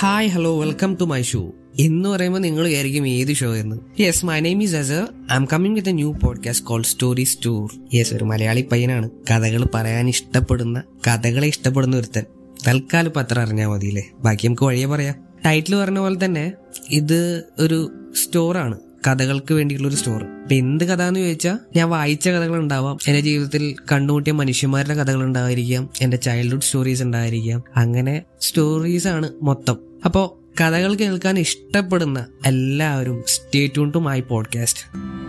Hi hello welcome to my show എന്ന് പറയുമ്പോൾ നിങ്ങൾ വിചാരിക്കും ഏത് ഷോ എന്ന്. Yes my name is Azar I'm coming with a new podcast call stories tour yes ഒരു മലയാളി പയ്യനാണ്. കഥകൾ പറയാൻ ഇഷ്ടപ്പെടുന്ന കഥകളെ ഇഷ്ടപ്പെടുന്ന ഒരുത്തൻ. തൽക്കാലം പത്രം അറിഞ്ഞാൽ മതിയില്ലേ? ബാക്കി നമുക്ക് വഴിയെ പറയാം. ടൈറ്റിൽ പറഞ്ഞ പോലെ തന്നെ ഇത് ഒരു സ്റ്റോറാണ് കഥകൾക്ക് വേണ്ടിയിട്ടുള്ള ഒരു സ്റ്റോർ ഇപ്പൊ എന്ത് കഥ എന്ന് ചോദിച്ചാൽ ഞാൻ വായിച്ച കഥകൾ ഉണ്ടാവാം എന്റെ ജീവിതത്തിൽ കണ്ടുമുട്ടിയ മനുഷ്യന്മാരുടെ കഥകൾ ഉണ്ടായിരിക്കാം എന്റെ ചൈൽഡ്ഹുഡ് സ്റ്റോറീസ് ഉണ്ടായിരിക്കാം. അങ്ങനെ സ്റ്റോറീസ് ആണ് മൊത്തം. അപ്പോ കഥകൾ കേൾക്കാൻ ഇഷ്ടപ്പെടുന്ന എല്ലാവരും സ്റ്റേ ടു മൈ പോഡ്കാസ്റ്റ്